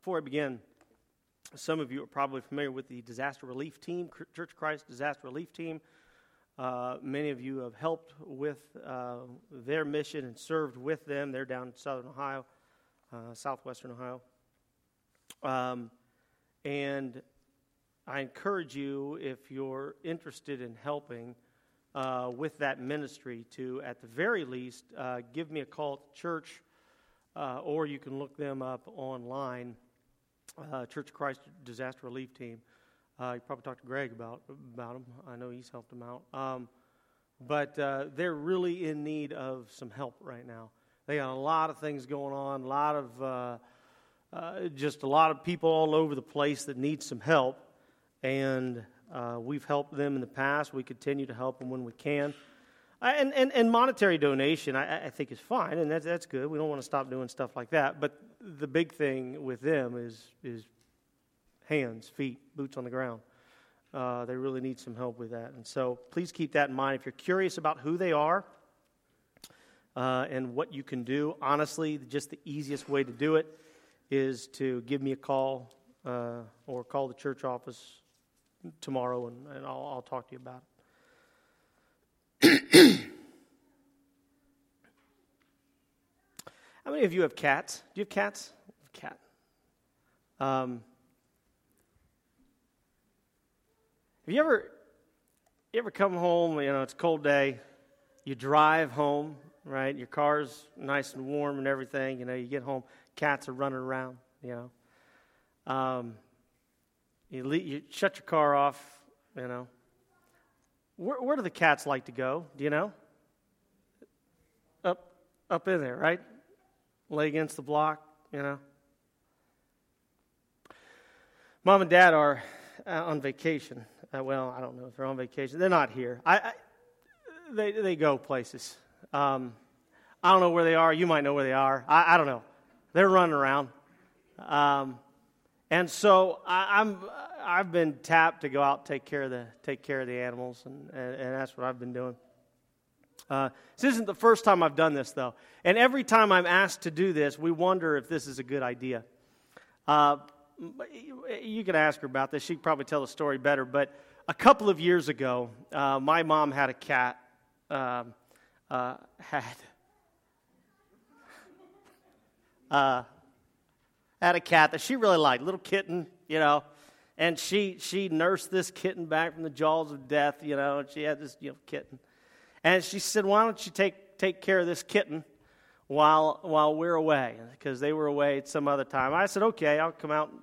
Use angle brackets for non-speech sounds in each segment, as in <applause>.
before I begin, some of you are probably familiar with the disaster relief team, Church of Christ Disaster Relief Team. Uh, many of you have helped with uh, their mission and served with them. They're down in southern Ohio, uh, southwestern Ohio. Um, and I encourage you, if you're interested in helping uh, with that ministry, to at the very least uh, give me a call at church, uh, or you can look them up online. Church of Christ Disaster Relief Team. Uh, you probably talked to Greg about about them. I know he's helped them out. Um, but uh, they're really in need of some help right now. They got a lot of things going on, a lot of uh, uh just a lot of people all over the place that need some help, and uh, we've helped them in the past. We continue to help them when we can. And, and, and monetary donation, I, I think, is fine, and that's, that's good. We don't want to stop doing stuff like that. But the big thing with them is, is hands, feet, boots on the ground. Uh, they really need some help with that. And so please keep that in mind. If you're curious about who they are uh, and what you can do, honestly, just the easiest way to do it is to give me a call uh, or call the church office tomorrow and, and I'll, I'll talk to you about it. How many of you have cats? Do you have cats? Cat. Um, Have you ever, you ever come home, you know, it's a cold day, you drive home, right? Your car's nice and warm and everything, you know, you get home, cats are running around, you know. Um, you, le- you shut your car off, you know. Where, where do the cats like to go? Do you know? Up, up in there, right? Lay against the block, you know. Mom and dad are uh, on vacation, uh, well, I don't know if they're on vacation. They're not here. I, I they, they go places. Um, I don't know where they are. You might know where they are. I, I don't know. They're running around. Um, and so I, am I've been tapped to go out take care of the take care of the animals, and, and, and that's what I've been doing. Uh, this isn't the first time I've done this, though. And every time I'm asked to do this, we wonder if this is a good idea. Uh, you can ask her about this. She would probably tell the story better. But a couple of years ago, uh, my mom had a cat. Um, uh, had <laughs> uh, had a cat that she really liked, little kitten, you know. And she she nursed this kitten back from the jaws of death, you know. And she had this you know kitten, and she said, "Why don't you take take care of this kitten?" while while we're away because they were away at some other time. I said, okay, I'll come out and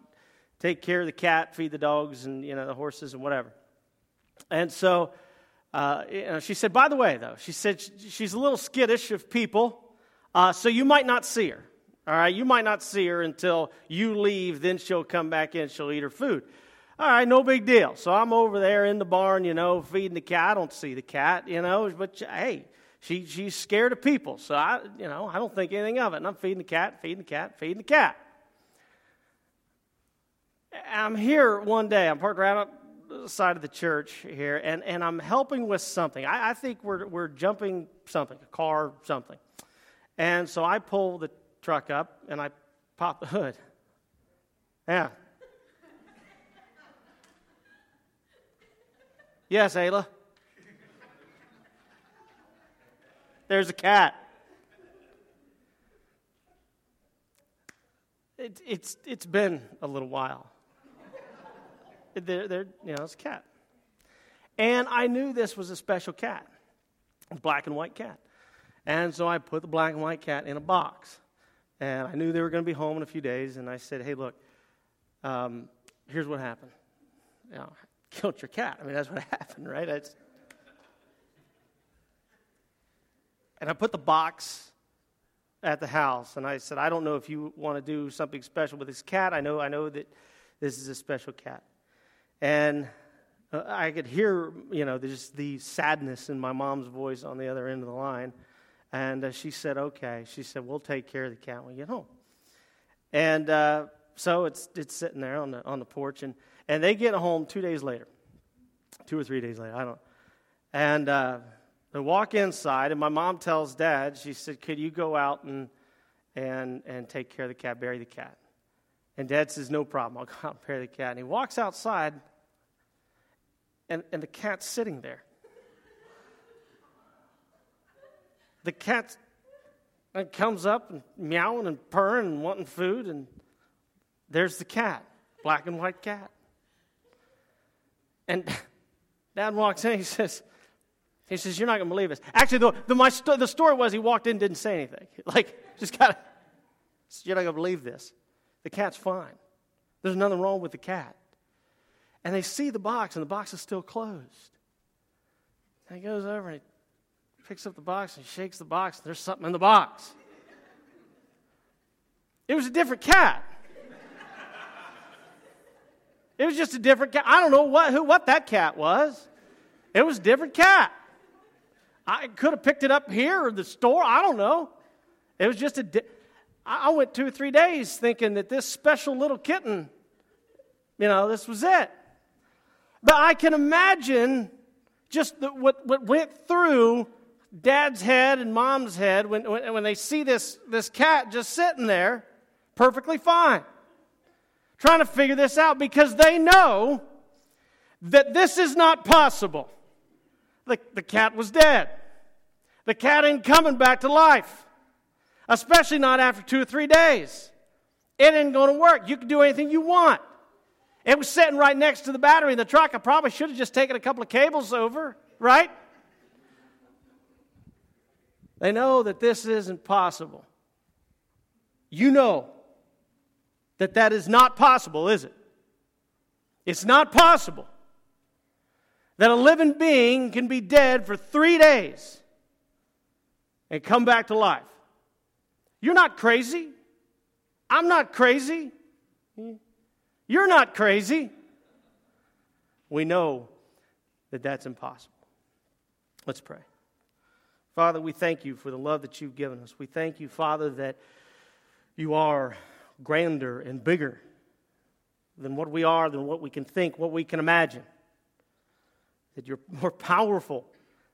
take care of the cat, feed the dogs, and you know the horses and whatever. And so uh, you know, she said, by the way, though, she said she's a little skittish of people, uh, so you might not see her. All right, you might not see her until you leave. Then she'll come back in. She'll eat her food. All right, no big deal. So I'm over there in the barn, you know, feeding the cat. I don't see the cat, you know, but hey, she, she's scared of people. So I, you know, I don't think anything of it. And I'm feeding the cat, feeding the cat, feeding the cat. I'm here one day. I'm parked right up side of the church here, and, and I'm helping with something. I, I think we're, we're jumping something, a car, something. And so I pull the truck up and I pop the hood. Yeah. Yes, Ayla. There's a cat. It, it's, it's been a little while. They're, they're, you know, it's a cat. And I knew this was a special cat, a black and white cat. And so I put the black and white cat in a box. And I knew they were going to be home in a few days. And I said, hey, look, um, here's what happened. You know, killed your cat. I mean, that's what <laughs> happened, right? And I put the box at the house. And I said, I don't know if you want to do something special with this cat. I know, I know that this is a special cat. And uh, I could hear, you know, just the sadness in my mom's voice on the other end of the line. And uh, she said, okay. She said, we'll take care of the cat when we get home. And uh, so it's, it's sitting there on the, on the porch. And, and they get home two days later, two or three days later, I don't know. And uh, they walk inside, and my mom tells dad, she said, could you go out and, and, and take care of the cat, bury the cat? And dad says, No problem. I'll go <laughs> out and bury the cat. And he walks outside, and, and the cat's sitting there. The cat comes up and meowing and purring and wanting food, and there's the cat, black and white cat. And <laughs> dad walks in, he says, he says, You're not going to believe this. Actually, the, the, my sto- the story was he walked in, didn't say anything. <laughs> Like, just of, You're not going to believe this. The cat's fine. There's nothing wrong with the cat. And they see the box, and the box is still closed. And he goes over and he picks up the box and shakes the box, and there's something in the box. It was a different cat. It was just a different cat. I don't know what, who, what that cat was. It was a different cat. I could have picked it up here or the store. I don't know. It was just a. Di- I went two or three days thinking that this special little kitten, you know, this was it. But I can imagine just the, what, what went through dad's head and mom's head when, when, when they see this, this cat just sitting there, perfectly fine trying to figure this out because they know that this is not possible. The, the cat was dead. The cat ain't coming back to life, especially not after two or three days. It ain't going to work. You can do anything you want. It was sitting right next to the battery in the truck. I probably should have just taken a couple of cables over, right? They know that this isn't possible. You know that that is not possible, is it? It's not possible that a living being can be dead for three days and come back to life. You're not crazy. I'm not crazy. You're not crazy. We know that that's impossible. Let's pray. Father, we thank you for the love that you've given us. We thank you, Father, that you are grander and bigger than what we are, than what we can think, what we can imagine. That you're <laughs> more powerful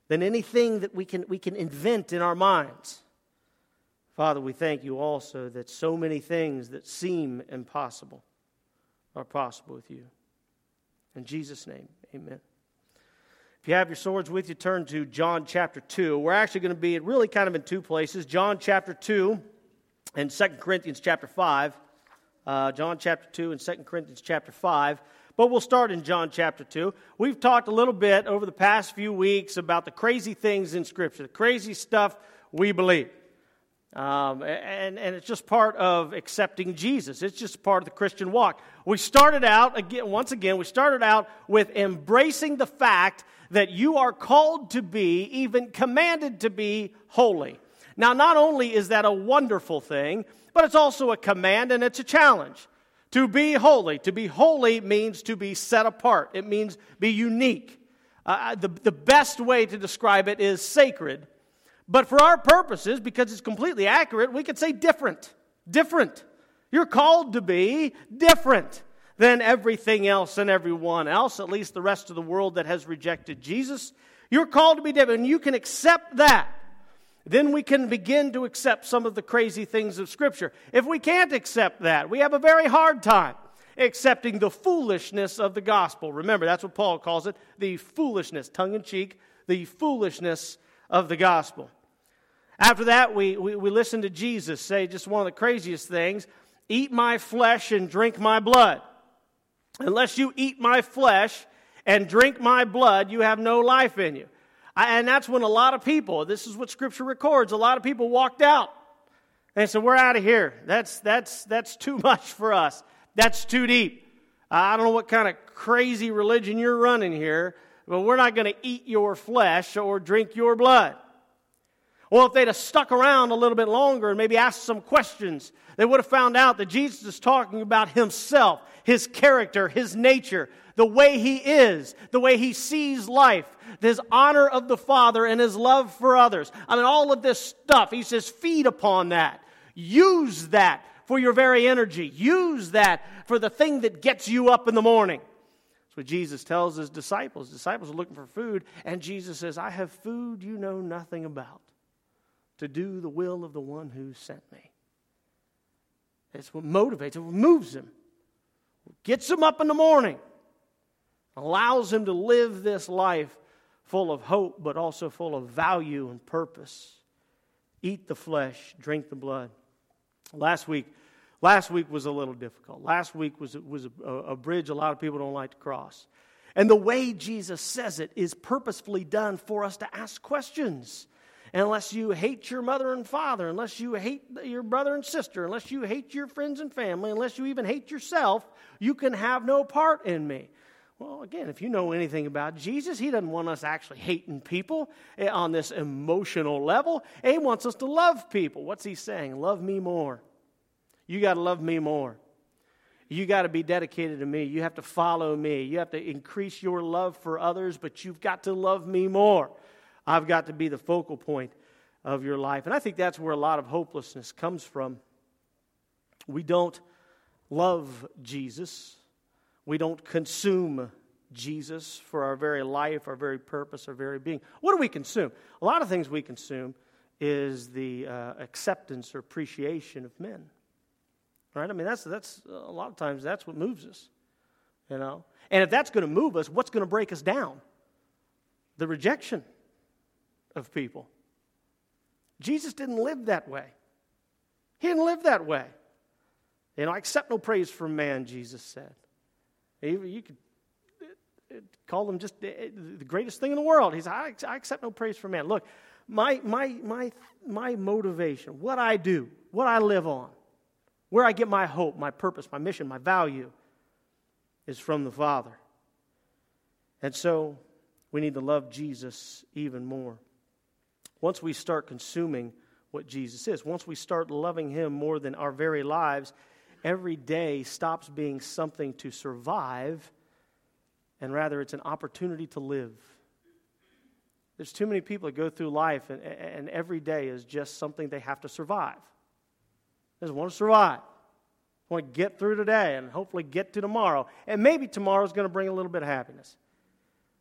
than anything that we can, we can invent in our minds. Father, we thank you also that so many things that seem impossible are possible with you. In Jesus' name, amen. If you have your swords with you, turn to John chapter 2. We're actually going to be really kind of in two places John chapter 2 and 2 Corinthians chapter 5. Uh, John chapter 2 and 2 Corinthians chapter 5. But we'll start in John chapter 2. We've talked a little bit over the past few weeks about the crazy things in Scripture, the crazy stuff we believe. Um, and, and it's just part of accepting Jesus. It's just part of the Christian walk. We started out, again, once again, we started out with embracing the fact that you are called to be, even commanded to be, holy. Now, not only is that a wonderful thing, but it's also a command and it's a challenge. To be holy. To be holy means to be set apart, it means be unique. Uh, the, the best way to describe it is sacred. But for our purposes, because it's completely accurate, we could say different. Different. You're called to be different than everything else and everyone else, at least the rest of the world that has rejected Jesus. You're called to be different, and you can accept that then we can begin to accept some of the crazy things of Scripture. If we can't accept that, we have a very hard time accepting the foolishness of the gospel. Remember, that's what Paul calls it the foolishness, tongue in cheek, the foolishness of the gospel. After that, we, we, we listen to Jesus say just one of the craziest things eat my flesh and drink my blood. Unless you eat my flesh and drink my blood, you have no life in you. And that's when a lot of people, this is what Scripture records, a lot of people walked out. And said, We're out of here. That's, that's, that's too <laughs> much for us. That's too deep. I don't know what kind of crazy religion you're running here, but we're not going to eat your flesh or drink your blood. Well, if they'd have stuck around a little bit longer and maybe asked some questions, they would have found out that Jesus is talking about himself, his character, his nature, the way he is, the way he sees life, his honor of the Father, and his love for others. I mean, all of this stuff, he says, feed upon that. Use that for your very energy. Use that for the thing that gets you up in the morning. That's what Jesus tells his disciples. disciples are looking for food, and Jesus says, I have food you know nothing about to do the will of the one who sent me. It's what motivates, it moves him, gets him up in the morning, allows him to live this life full of hope, but also full of value and purpose. Eat the flesh, drink the blood. Last week, last week was a little difficult. Last week was, was a, a bridge a lot of people don't like to cross. And the way Jesus says it is purposefully done for us to ask questions. Unless you hate your mother and father, unless you hate your brother and sister, unless you hate your friends and family, unless you even hate yourself, you can have no part in me. Well, again, if you know anything about Jesus, he doesn't want us actually hating people eh, on this emotional level. He wants us to love people. What's he saying? Love me more. You got to love me more. You got to be dedicated to me. You have to follow me. You have to increase your love for others, but you've got to love me more. I've got to be the focal point of your life. And I think that's where a lot of hopelessness comes from. We don't love Jesus, we don't consume Jesus for our very life, our very purpose, our very being. What do we consume? A lot of things we consume is the uh, acceptance or appreciation of men. Right? I mean, that's, that's a lot of times that's what moves us, you know? And if that's going to move us, what's going to break us down? The rejection of people. Jesus didn't live that way. He didn't live that way. You know, I accept no praise from man, Jesus said. You could uh, uh, call him just the greatest thing in the world. He's, I, I accept no praise from man. Look, my, my, my, my motivation, what I do, what I live on, where I get my hope, my purpose, my mission, my value is from the Father. And so we need to love Jesus even more. Once we start consuming what Jesus is, once we start loving Him more than our very lives, every day stops being something to survive, and rather it's an opportunity to live. There's too many people that go through life, and, and every day is just something they have to survive They just want to survive. I want to get through today and hopefully get to tomorrow. And maybe tomorrow is going to bring a little bit of happiness.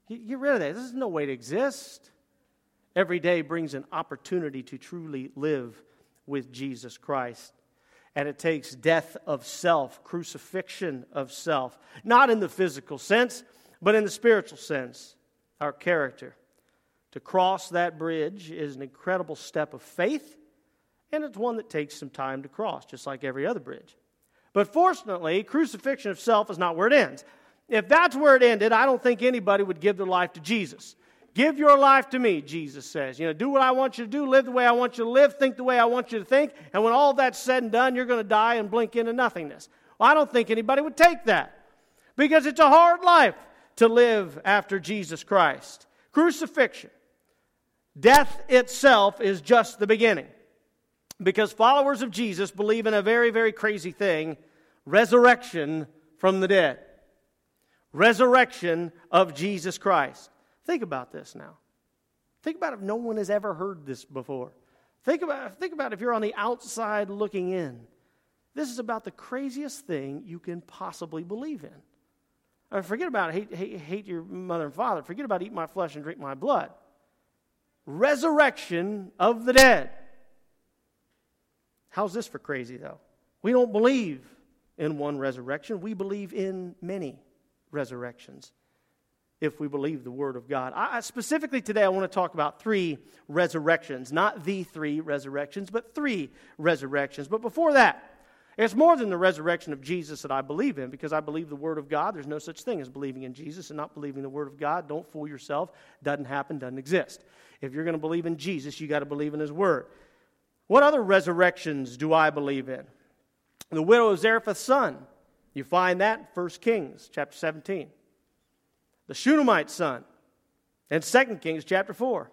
Get rid of that. This is no way to exist. Every day brings an opportunity to truly live with Jesus Christ. And it takes death of self, crucifixion of self, not in the physical sense, but in the spiritual sense, our character. To cross that bridge is an incredible step of faith and it's one that takes some time to cross, just like every other bridge. But fortunately, crucifixion of self is not where it ends. If that's where it ended, I don't think anybody would give their life to Jesus. Give your life to me, Jesus says. You know, do what I want you to do, live the way I want you to live, think the way I want you to think, and when all that's said and done, you're going to die and blink into nothingness. Well, I don't think anybody would take that because it's a hard life to live after Jesus Christ. Crucifixion, death itself is just the beginning. Because followers of Jesus believe in a very, very crazy thing resurrection from the dead. Resurrection of Jesus Christ. Think about this now. Think about if no one has ever heard this before. Think about, think about if you're on the outside looking in. This is about the craziest thing you can possibly believe in. I mean, forget about hate, hate, hate your mother and father. Forget about eat my flesh and drink my blood. Resurrection of the dead. How's this for crazy, though? We don't believe in one resurrection, we believe in many resurrections if we believe the Word of God. I, specifically today, I want to talk about three resurrections, not the three resurrections, but three resurrections. But before that, it's more than the resurrection of Jesus that I believe in because I believe the Word of God. There's no such thing as believing in Jesus and not believing the Word of God. Don't fool yourself. Doesn't happen, doesn't exist. If you're going to believe in Jesus, you got to believe in His Word. What other resurrections do I believe in? The widow of Zarephath's son. You find that in 1 Kings chapter 17. The Shunammite son in 2 Kings chapter 4.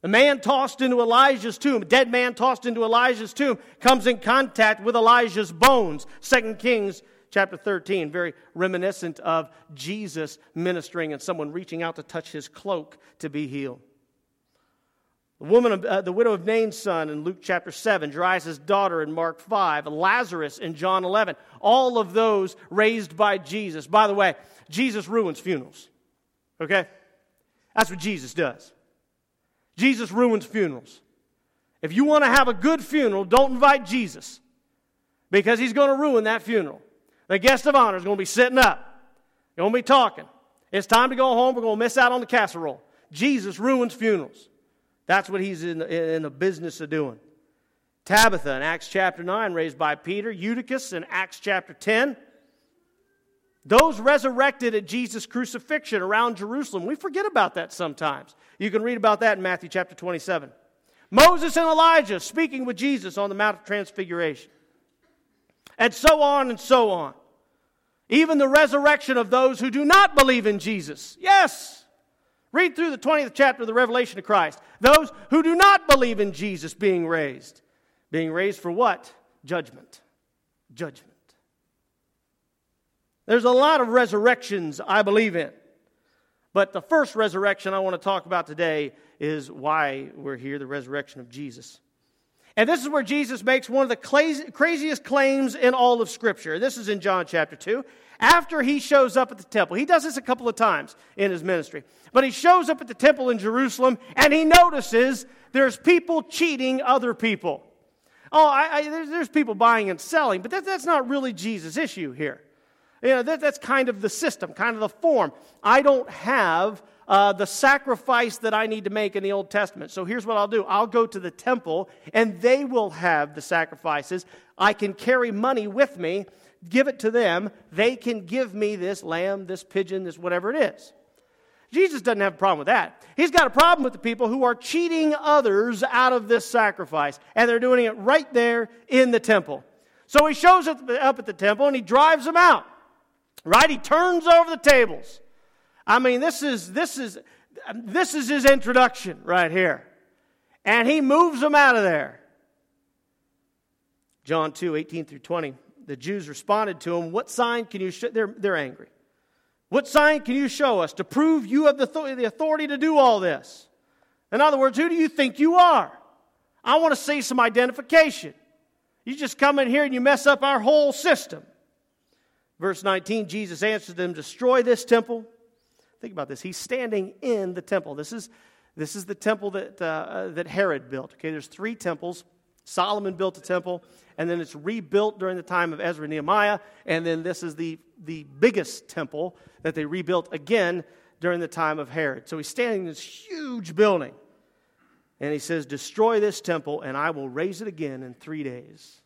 The man tossed into Elijah's tomb, a dead man tossed into Elijah's tomb, comes in contact with Elijah's bones. 2 Kings chapter 13, very reminiscent of Jesus ministering and someone reaching out to touch his cloak to be healed. The woman, uh, the widow of Nain's son in Luke chapter 7, Jairus' daughter in Mark 5, Lazarus in John 11, all of those raised by Jesus. By the way, Jesus ruins funerals. Okay? That's what Jesus does. Jesus ruins funerals. If you want to have a good funeral, don't invite Jesus. because he's going to ruin that funeral. The guest of honor is going to be sitting up, going to be talking. It's time to go home. We're going to miss out on the casserole. Jesus ruins funerals. That's what he's in, in the business of doing. Tabitha in Acts chapter 9, raised by Peter. Eutychus in Acts chapter 10. Those resurrected at Jesus' crucifixion around Jerusalem. We forget about that sometimes. You can read about that in Matthew chapter 27. Moses and Elijah speaking with Jesus on the Mount of Transfiguration. And so on and so on. Even the resurrection of those who do not believe in Jesus. Yes. Read through the 20th chapter of the Revelation of Christ. Those who do not believe in Jesus being raised. Being raised for what? Judgment. Judgment. There's a lot of resurrections I believe in. But the first resurrection I want to talk about today is why we're here the resurrection of Jesus. And this is where Jesus makes one of the craziest claims in all of Scripture. This is in John chapter 2. After he shows up at the temple, he does this a couple of times in his ministry. But he shows up at the temple in Jerusalem and he notices there's people cheating other people. Oh, I, I, there's, there's, people buying and selling, but that, that's not really Jesus' issue here. You know, that, that's kind of the system, kind of the form. I don't have uh, the sacrifice that I need to make in the Old Testament. So here's what I'll do I'll go to the temple, and they will have the sacrifices. I can carry money with me, give it to them. They can give me this lamb, this pigeon, this whatever it is. Jesus doesn't have a problem with that. He's got a problem with the people who are cheating others out of this sacrifice, and they're doing it right there in the temple. So he shows up at the temple and he drives them out. Right? He turns over the tables. I mean, this is this is this is his introduction right here. And he moves them out of there. John 2, 18 through 20. The Jews responded to him, What sign can you show? They're, they're angry. What sign can you show us to prove you have the authority to do all this? In other words, who do you think you are? I want to see some identification. You just come in here and you mess up our whole system. Verse 19, Jesus answered them, Destroy this temple. Think about this. He's standing in the temple. This is, this is the temple that, uh, that Herod built. Okay, there's three temples. Solomon built a temple, and then it's rebuilt during the time of Ezra and Nehemiah, and then this is the, the biggest temple that they rebuilt again during the time of Herod. So he's standing in this huge building, and he says, Destroy this temple, and I will raise it again in three days.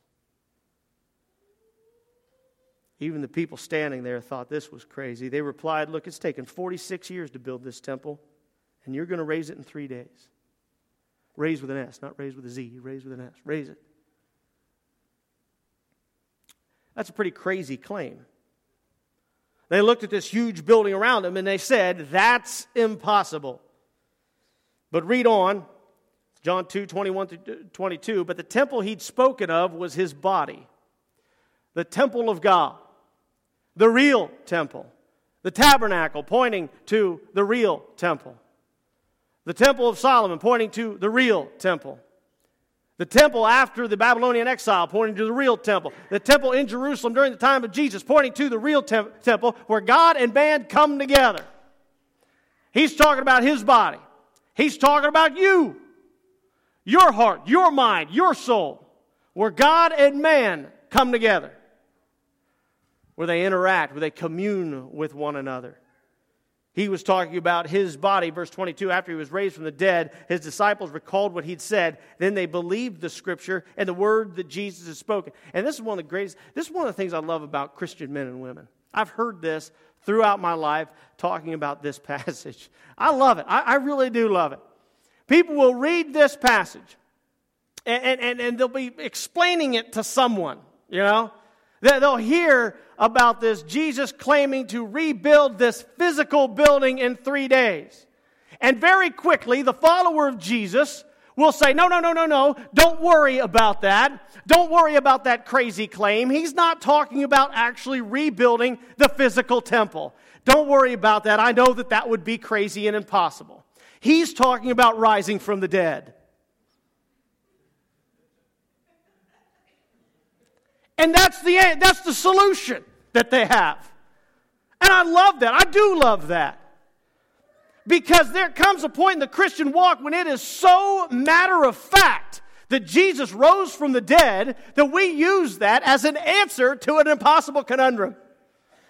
Even the people standing there thought this was crazy. They replied, Look, it's taken 46 years to build this temple, and you're going to raise it in three days. Raise with an S, not raise with a Z. Raise with an S. Raise it. That's a pretty crazy claim. They looked at this huge building around them and they said, That's impossible. But read on, John 2 21 to uh, 22. But the temple he'd spoken of was his body, the temple of God, the real temple, the tabernacle pointing to the real temple, the temple of Solomon pointing to the real temple. The temple after the Babylonian exile, pointing to the real temple. The temple in Jerusalem during the time of Jesus, pointing to the real tem- temple where God and man come together. He's talking about his body. He's talking about you, your heart, your mind, your soul, where God and man come together, where they interact, where they commune with one another. He was talking about his body, verse 22. After he was raised from the dead, his disciples recalled what he'd said. Then they believed the scripture and the word that Jesus had spoken. And this is one of the greatest, this is one of the things I love about Christian men and women. I've heard this throughout my life talking about this <laughs> passage. I love it. I, I really do love it. People will read this passage and, and, and they'll be explaining it to someone, you know? They'll hear about this Jesus claiming to rebuild this physical building in three days. And very quickly, the follower of Jesus will say, No, no, no, no, no. Don't worry about that. Don't worry about that crazy claim. He's not talking about actually rebuilding the physical temple. Don't worry about that. I know that that would be crazy and impossible. He's talking about rising from the dead. And that's the, that's the solution that they have. And I love that. I do love that. Because there comes a point in the Christian walk when it is so matter of fact that Jesus rose from the dead, that we use that as an answer to an impossible conundrum.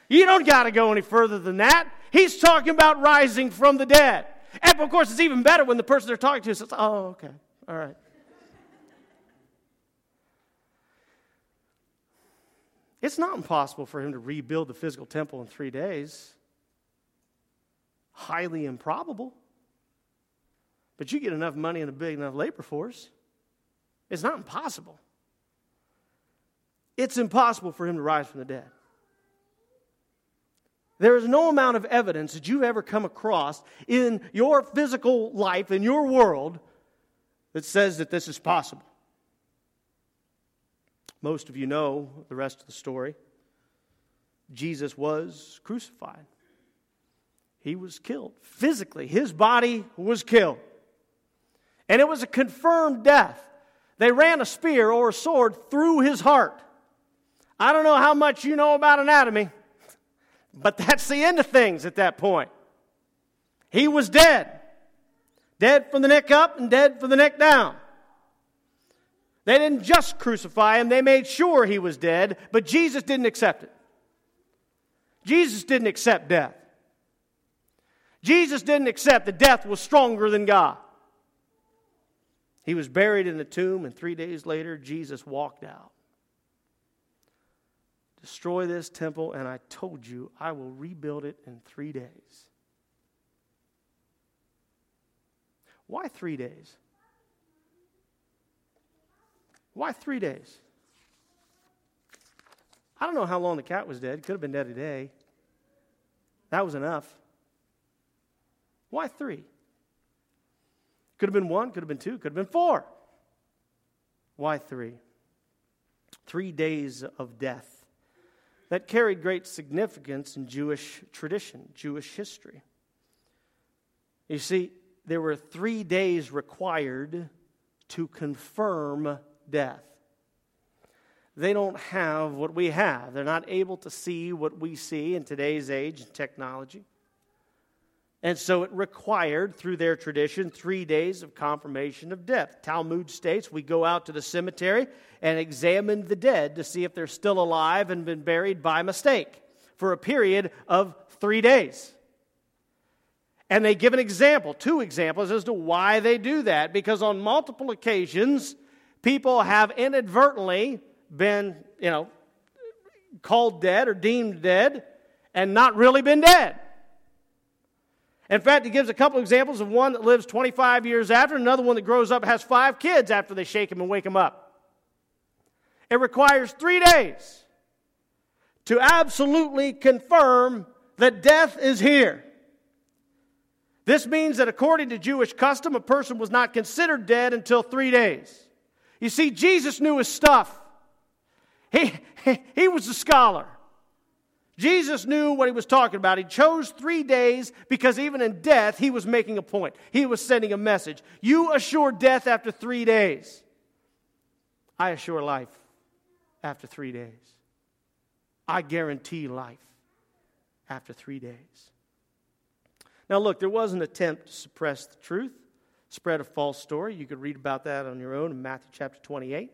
You don't got to go any further than that. He's talking about rising from the dead. And of course, it's even better when the person they're talking to says, Oh, okay, all right. It's not impossible for him to rebuild the physical temple in three days. Highly improbable. But you get enough money and a big enough labor force, it's not impossible. It's impossible for him to rise from the dead. There is no amount of evidence that you've ever come across in your physical life, in your world, that says that this is possible. Most of you know the rest of the story. Jesus was crucified, he was killed. Physically, his body was killed. And it was a confirmed death. They ran a spear or a sword through his heart. I don't know how much you know about anatomy, but that's the end of things at that point. He was dead. Dead from the neck up and dead from the neck down. They didn't just crucify him, they made sure he was dead, but Jesus didn't accept it. Jesus didn't accept death. Jesus didn't accept that death was stronger than God. He was buried in the tomb, and three days later, Jesus walked out. Destroy this temple, and I told you I will rebuild it in three days. Why three days? Why three days? I don't know how long the cat was dead. Could have been dead a day. That was enough. Why three? Could have been one, could have been two, could have been four. Why three? Three days of death that carried great significance in Jewish tradition, Jewish history. You see, there were three days required to confirm death. They don't have what we have. They're not able to see what we see in today's age and technology. And so it required, through their tradition, three days of confirmation of death. Talmud states we go out to the cemetery and examine the dead to see if they're still alive and been buried by mistake for a period of three days. And they give an example, two examples, as to why they do that. Because on multiple occasions, people have inadvertently been, you know, called dead or deemed dead and not really been dead. In fact, he gives a couple examples of one that lives 25 years after, another one that grows up has five kids after they shake him and wake him up. It requires three days to absolutely confirm that death is here. This means that according to Jewish custom, a person was not considered dead until three days. You see, Jesus knew his stuff. He, he, he was a scholar. Jesus knew what he was talking about. He chose three days because even in death, he was making a point. He was sending a message. You assure death after three days. I assure life after three days. I guarantee life after three days. Now, look, there was an attempt to suppress the truth spread a false story. You could read about that on your own in Matthew chapter 28.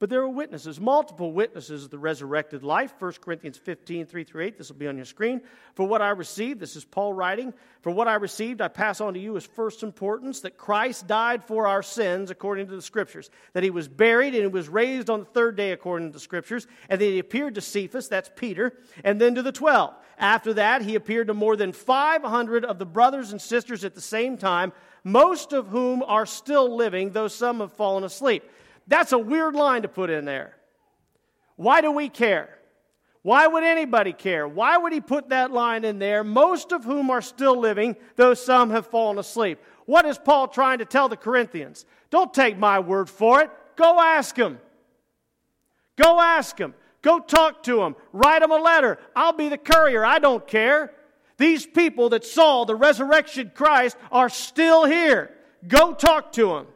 But there were witnesses, multiple witnesses of the resurrected life. 1 Corinthians 15, 3 through 8. This will be on your screen. For what I received, this is Paul writing. For what I received, I pass on to you as first importance that Christ died for our sins according to the Scriptures, that he was buried and he was raised on the third day according to the Scriptures, and that he appeared to Cephas, that's Peter, and then to the twelve. After that, he appeared to more than 500 of the brothers and sisters at the same time most of whom are still living, though some have fallen asleep. That's a weird line to put in there. Why do we care? Why would anybody care? Why would he put that line in there? Most of whom are still living, though some have fallen asleep. What is Paul trying to tell the Corinthians? Don't take my word for it. Go ask them. Go ask them. Go talk to them. Write them a letter. I'll be the courier. I don't care. These people that saw the resurrection Christ are still here. Go talk to them.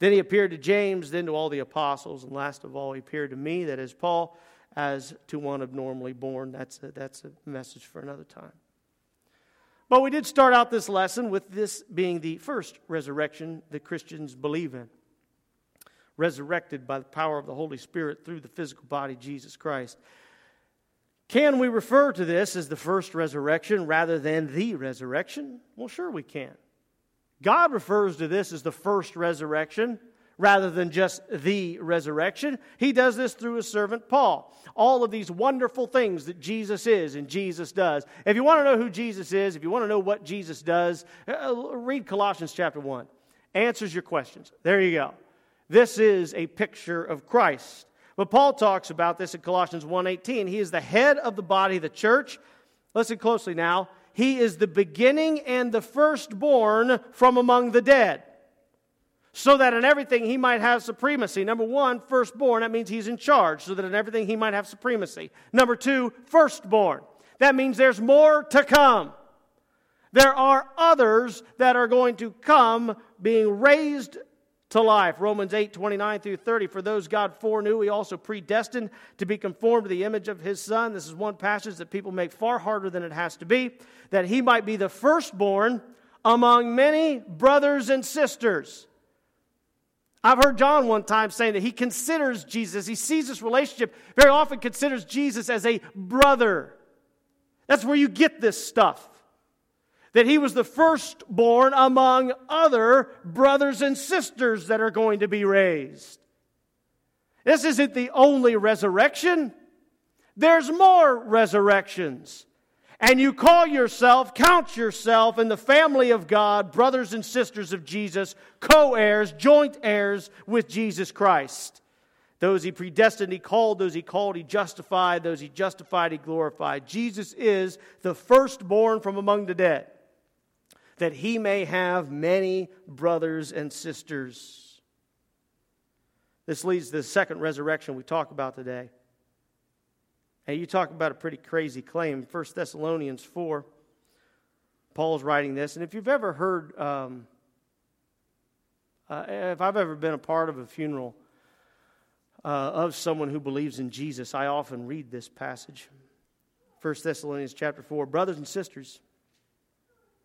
Then he appeared to James, then to all the apostles, and last of all, he appeared to me, that is Paul, as to one abnormally born. That's a, that's a message for another time. But we did start out this lesson with this being the first resurrection that Christians believe in. resurrected by the power of the Holy Spirit through the physical body, Jesus Christ. Can we refer to this as the first resurrection rather than the resurrection? Well, sure we can. God refers to this as the first resurrection rather than just the resurrection. He does this through his servant Paul. All of these wonderful things that Jesus is and Jesus does. If you want to know who Jesus is, if you want to know what Jesus does, uh, read Colossians chapter 1. Answers your questions. There you go. This is a picture of Christ. But Paul talks about this in Colossians 1:18. He is the head of the body, the church. Listen closely now. He is the beginning and the firstborn from among the dead so that in everything he might have supremacy. Number one, firstborn, that means he's in charge, so that in everything he might have supremacy. Number two, firstborn. That means there's more to come. There are others that are going to come being raised to life. Romans 8, 29 through 30. For those God foreknew, he also predestined to be conformed to the image of his son. This is one passage that people make far harder than it has to be. That he might be the firstborn among many brothers and sisters. I've heard John one time saying that he considers Jesus, he sees this relationship, very often considers Jesus as a brother. That's where you get this stuff. That he was the firstborn among other brothers and sisters that are going to be raised. This isn't the only resurrection, there's more resurrections and you call yourself, count yourself in the family of God, brothers and sisters of Jesus, co heirs, joint heirs with Jesus Christ. Those he predestined, he called. Those he called, he justified. Those he justified, he glorified. Jesus is the firstborn from among the dead, that he may have many brothers and sisters. This leads to the second resurrection we talk about today. And you talk about a pretty crazy claim. 1 Thessalonians 4, Paul's writing this. And if you've ever heard, um, uh, if I've ever been a part of a funeral uh, of someone who believes in Jesus, I often read this passage. 1 Thessalonians chapter 4 Brothers and sisters,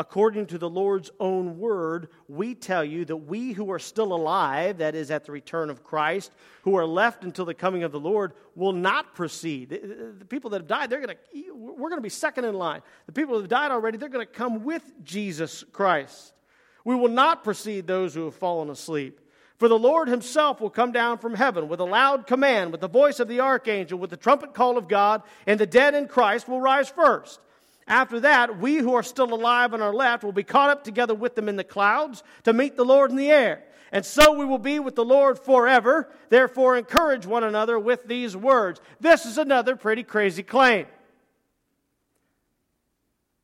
According to the Lord's own word, we tell you that we who are still alive, that is, at the return of Christ, who are left until the coming of the Lord, will not proceed. The people that have died, they're to, we're going to be second in line. The people that have died already, they're going to come with Jesus Christ. We will not precede those who have fallen asleep. For the Lord himself will come down from heaven with a loud command, with the voice of the archangel, with the trumpet call of God, and the dead in Christ will rise first. After that, we who are still alive and are left will be caught up together with them in the clouds to meet the Lord in the air. And so we will be with the Lord forever. Therefore, encourage one another with these words. This is another pretty crazy claim.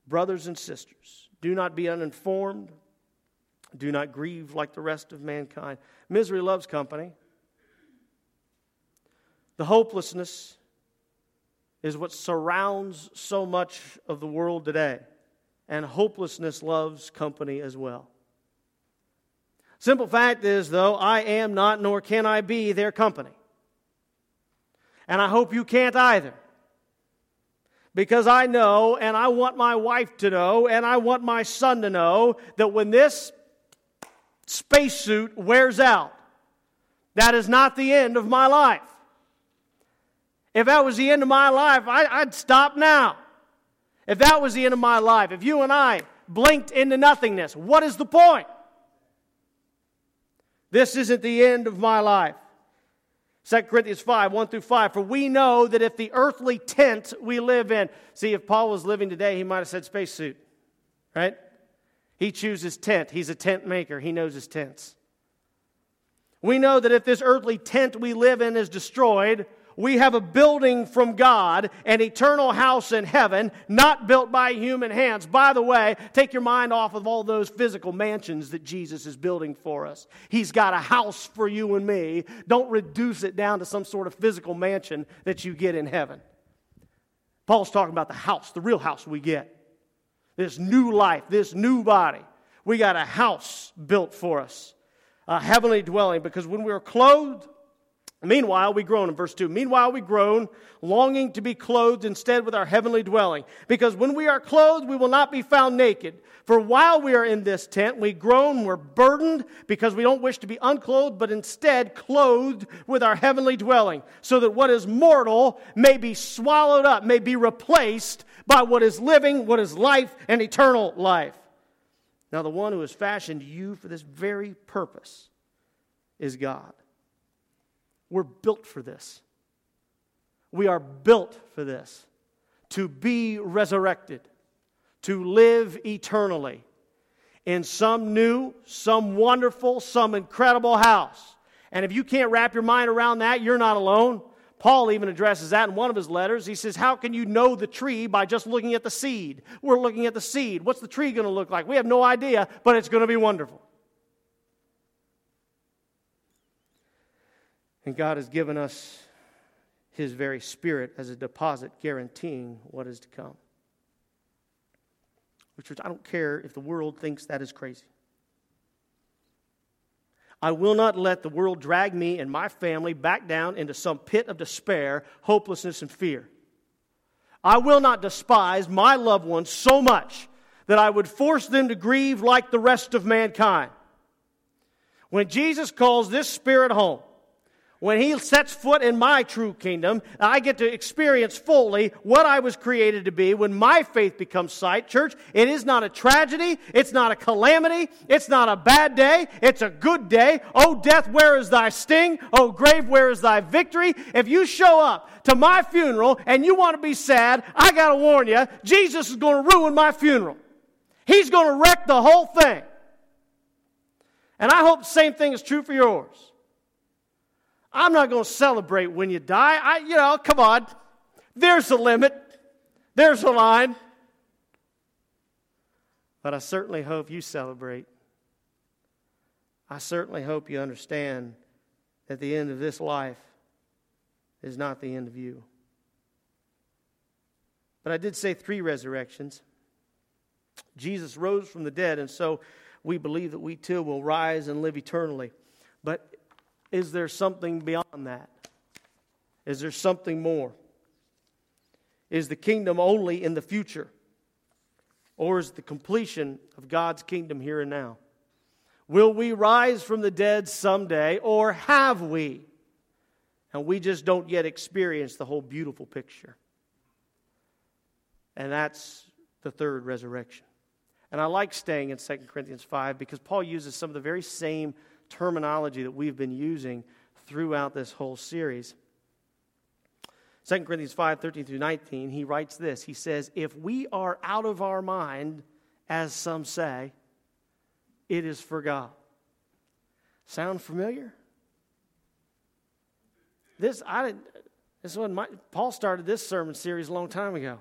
Brothers and sisters, do not be uninformed. Do not grieve like the rest of mankind. Misery loves company. The hopelessness is what surrounds so much of the world today. And hopelessness loves company as well. Simple fact is, though, I am not nor can I be their company. And I hope you can't either. Because I know, and I want my wife to know, and I want my son to know that when this spacesuit wears out. That is not the end of my life. If that was the end of my life, I, would stop now. If that was the end of my life, if you and I blinked into nothingness, what is the point? This isn't the end of my life. 2 Corinthians 5, 1 through 5. For we know that if the earthly tent we live in, see, if Paul was living today, he might have said spacesuit, right? He chooses tent. He's a tent maker. He knows his tents. We know that if this earthly tent we live in is destroyed, we have a building from God, an eternal house in heaven, not built by human hands. By the way, take your mind off of all those physical mansions that Jesus is building for us. He's got a house for you and me. Don't reduce it down to some sort of physical mansion that you get in heaven. Paul's talking about the house, the real house we get this new life, this new body. We got a house built for us, a heavenly dwelling, because when we are clothed, Meanwhile, we groan in verse 2. Meanwhile, we groan, longing to be clothed instead with our heavenly dwelling. Because when we are clothed, we will not be found naked. For while we are in this tent, we groan, we're burdened, because we don't wish to be unclothed, but instead clothed with our heavenly dwelling, so that what is mortal may be swallowed up, may be replaced by what is living, what is life, and eternal life. Now, the one who has fashioned you for this very purpose is God. We're built for this. We are built for this to be resurrected, to live eternally in some new, some wonderful, some incredible house. And if you can't wrap your mind around that, you're not alone. Paul even addresses that in one of his letters. He says, How can you know the tree by just looking at the seed? We're looking at the seed. What's the tree going to look like? We have no idea, but it's going to be wonderful. And God has given us His very Spirit as a deposit guaranteeing what is to come. Which I don't care if the world thinks that is crazy. I will not let the world drag me and my family back down into some pit of despair, hopelessness, and fear. I will not despise my loved ones so much that I would force them to grieve like the rest of mankind. When Jesus calls this spirit home, when he sets foot in my true kingdom, I get to experience fully what I was created to be when my faith becomes sight. Church, it is not a tragedy. It's not a calamity. It's not a bad day. It's a good day. Oh, death, where is thy sting? Oh, grave, where is thy victory? If you show up to my funeral and you want to be sad, I got to warn you, Jesus is going to ruin my funeral. He's going to wreck the whole thing. And I hope the same thing is true for yours. I'm not going to celebrate when you die. I, you know, come on. There's a limit, there's a line. But I certainly hope you celebrate. I certainly hope you understand that the end of this life is not the end of you. But I did say three resurrections. Jesus rose from the dead, and so we believe that we too will rise and live eternally. But is there something beyond that? Is there something more? Is the kingdom only in the future? Or is the completion of God's kingdom here and now? Will we rise from the dead someday, or have we? And we just don't yet experience the whole beautiful picture. And that's the third resurrection. And I like staying in 2 Corinthians 5 because Paul uses some of the very same terminology that we've been using throughout this whole series. 2 Corinthians 5 13 through 19, he writes this. He says, If we are out of our mind, as some say, it is for God. Sound familiar? This, I didn't, this one, my, Paul started this sermon series a long time ago.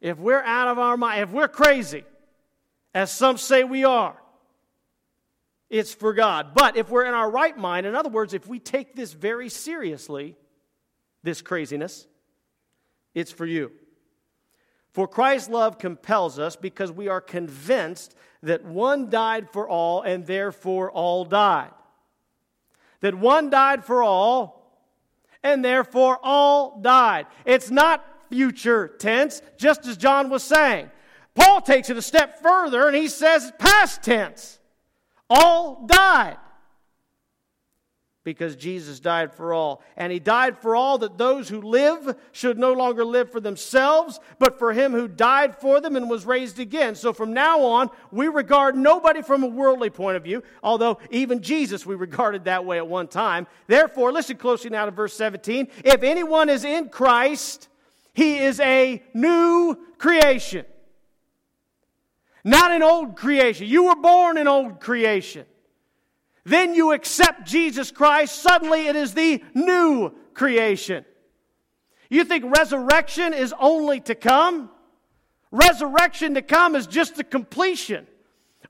If we're out of our mind, if we're crazy, as some say we are, it's for God. But if we're in our right mind, in other words, if we take this very seriously, this craziness, it's for you. For Christ's love compels us because we are convinced that one died for all and therefore all died. That one died for all and therefore all died. It's not future tense, just as John was saying. Paul takes it a step further and he says it's past tense all died because Jesus died for all. And he died for all that those who live should no longer live for themselves, but for him who died for them and was raised again. So from now on, we regard nobody from a worldly point of view, although even Jesus we regarded that way at one time. Therefore, listen closely now to verse 17. If anyone is in Christ, he is a new creation not an old creation. You were born in old creation. Then you accept Jesus Christ, suddenly it is the new creation. You think resurrection is only to come? Resurrection to come is just the completion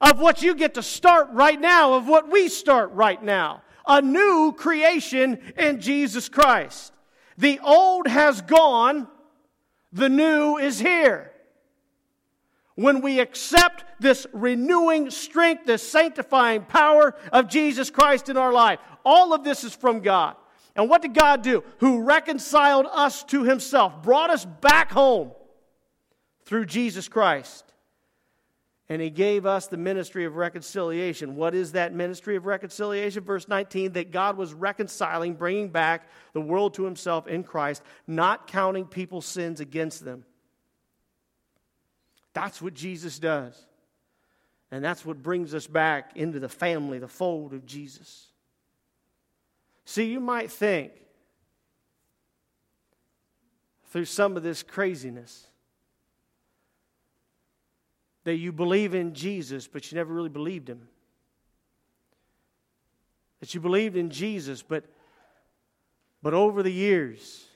of what you get to start right now, of what we start right now. A new creation in Jesus Christ. The old has gone, the new is here. When we accept this renewing strength, this sanctifying power of Jesus Christ in our life. All of this is from God. And what did God do? Who reconciled us to himself, brought us back home through Jesus Christ. And he gave us the ministry of reconciliation. What is that ministry of reconciliation? Verse 19 that God was reconciling, bringing back the world to himself in Christ, not counting people's sins against them. That's what Jesus does. And that's what brings us back into the family, the fold of Jesus. See, you might think through some of this craziness that you believe in Jesus, but you never really believed him. That you believed in Jesus, but, but over the years,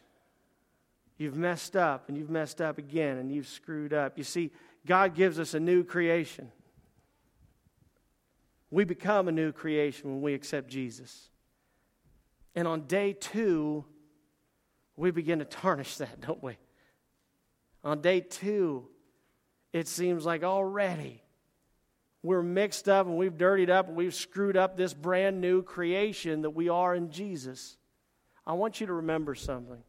you've messed up and you've messed up again and you've screwed up. You see, God gives us a new creation. We become a new creation when we accept Jesus. And on day two, we begin to tarnish that, don't we? On day two, it seems like already we're mixed up and we've dirtied up and we've screwed up this brand new creation that we are in Jesus. I want you to remember something.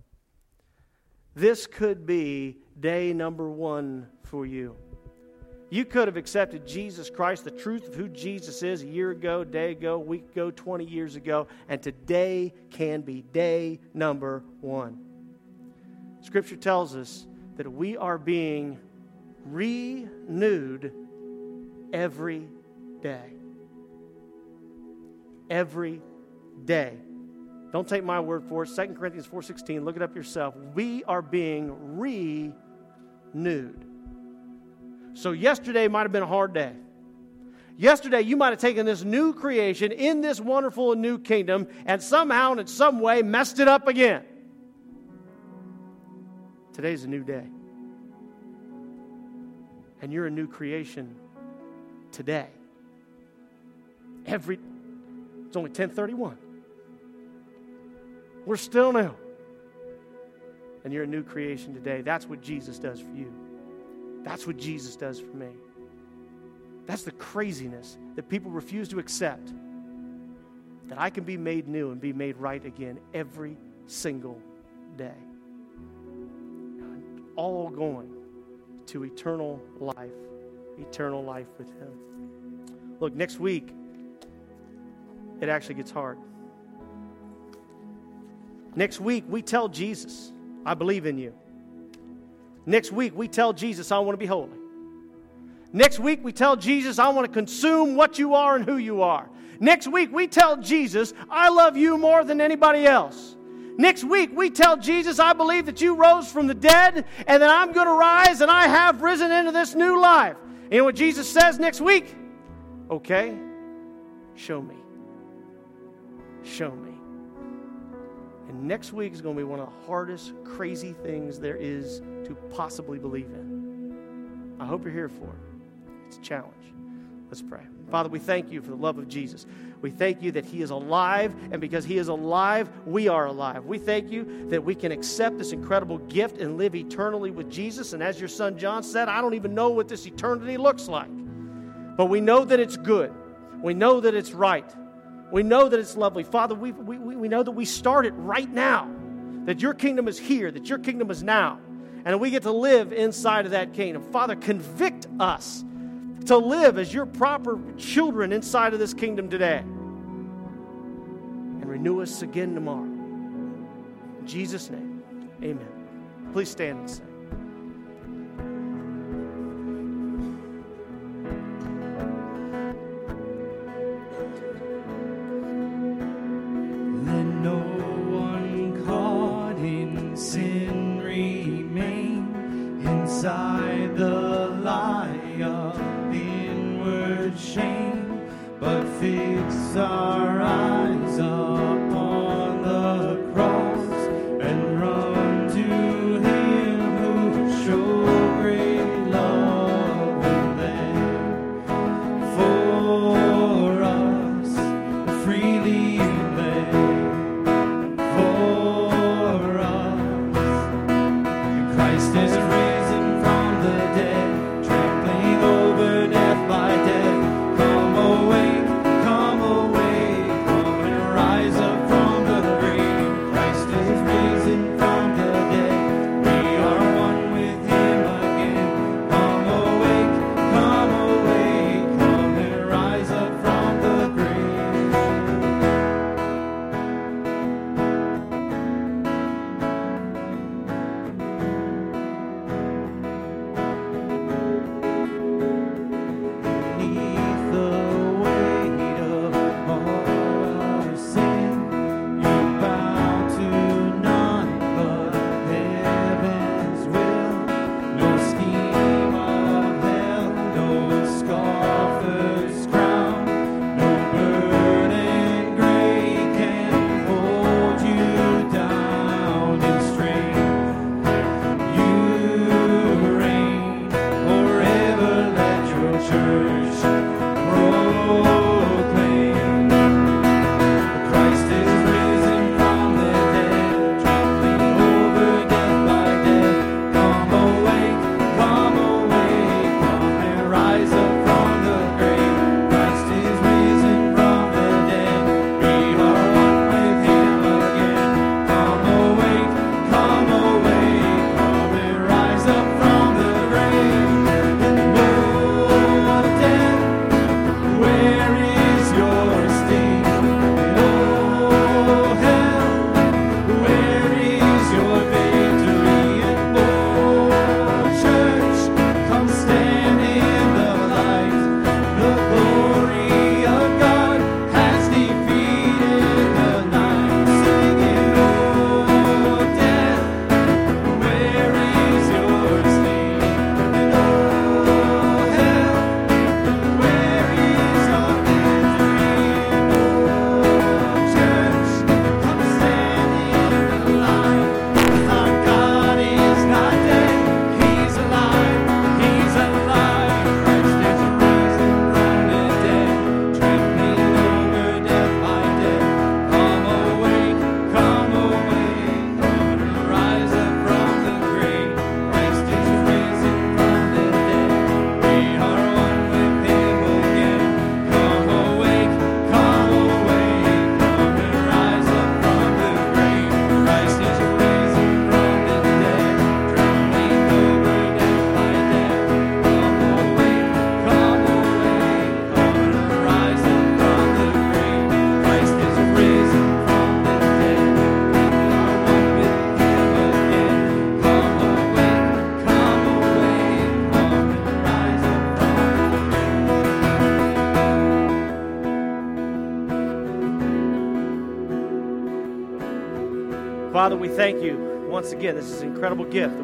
This could be day number one for you. You could have accepted Jesus Christ, the truth of who Jesus is, a year ago, day ago, week ago, 20 years ago, and today can be day number one. Scripture tells us that we are being renewed every day. Every day. Don't take my word for it. 2 Corinthians 4:16, look it up yourself. We are being renewed. So yesterday might have been a hard day. Yesterday, you might have taken this new creation in this wonderful new kingdom and somehow and in some way messed it up again. Today's a new day. And you're a new creation today. Every it's only 1031. We're still new. And you're a new creation today. That's what Jesus does for you. That's what Jesus does for me. That's the craziness that people refuse to accept. That I can be made new and be made right again every single day. All going to eternal life, eternal life with Him. Look, next week, it actually gets hard. Next week, we tell Jesus, I believe in you. Next week, we tell Jesus, I want to be holy. Next week, we tell Jesus, I want to consume what you are and who you are. Next week, we tell Jesus, I love you more than anybody else. Next week, we tell Jesus, I believe that you rose from the dead and that I'm going to rise and I have risen into this new life. And you know what Jesus says next week? Okay, show me. Show me. Next week is going to be one of the hardest, crazy things there is to possibly believe in. I hope you're here for it. It's a challenge. Let's pray. Father, we thank you for the love of Jesus. We thank you that He is alive, and because He is alive, we are alive. We thank you that we can accept this incredible gift and live eternally with Jesus. And as your son John said, I don't even know what this eternity looks like. But we know that it's good, we know that it's right. We know that it's lovely. Father, we, we, we know that we start it right now, that your kingdom is here, that your kingdom is now, and we get to live inside of that kingdom. Father, convict us to live as your proper children inside of this kingdom today. And renew us again tomorrow. In Jesus' name, amen. Please stand and sing. Once again. This is an incredible gift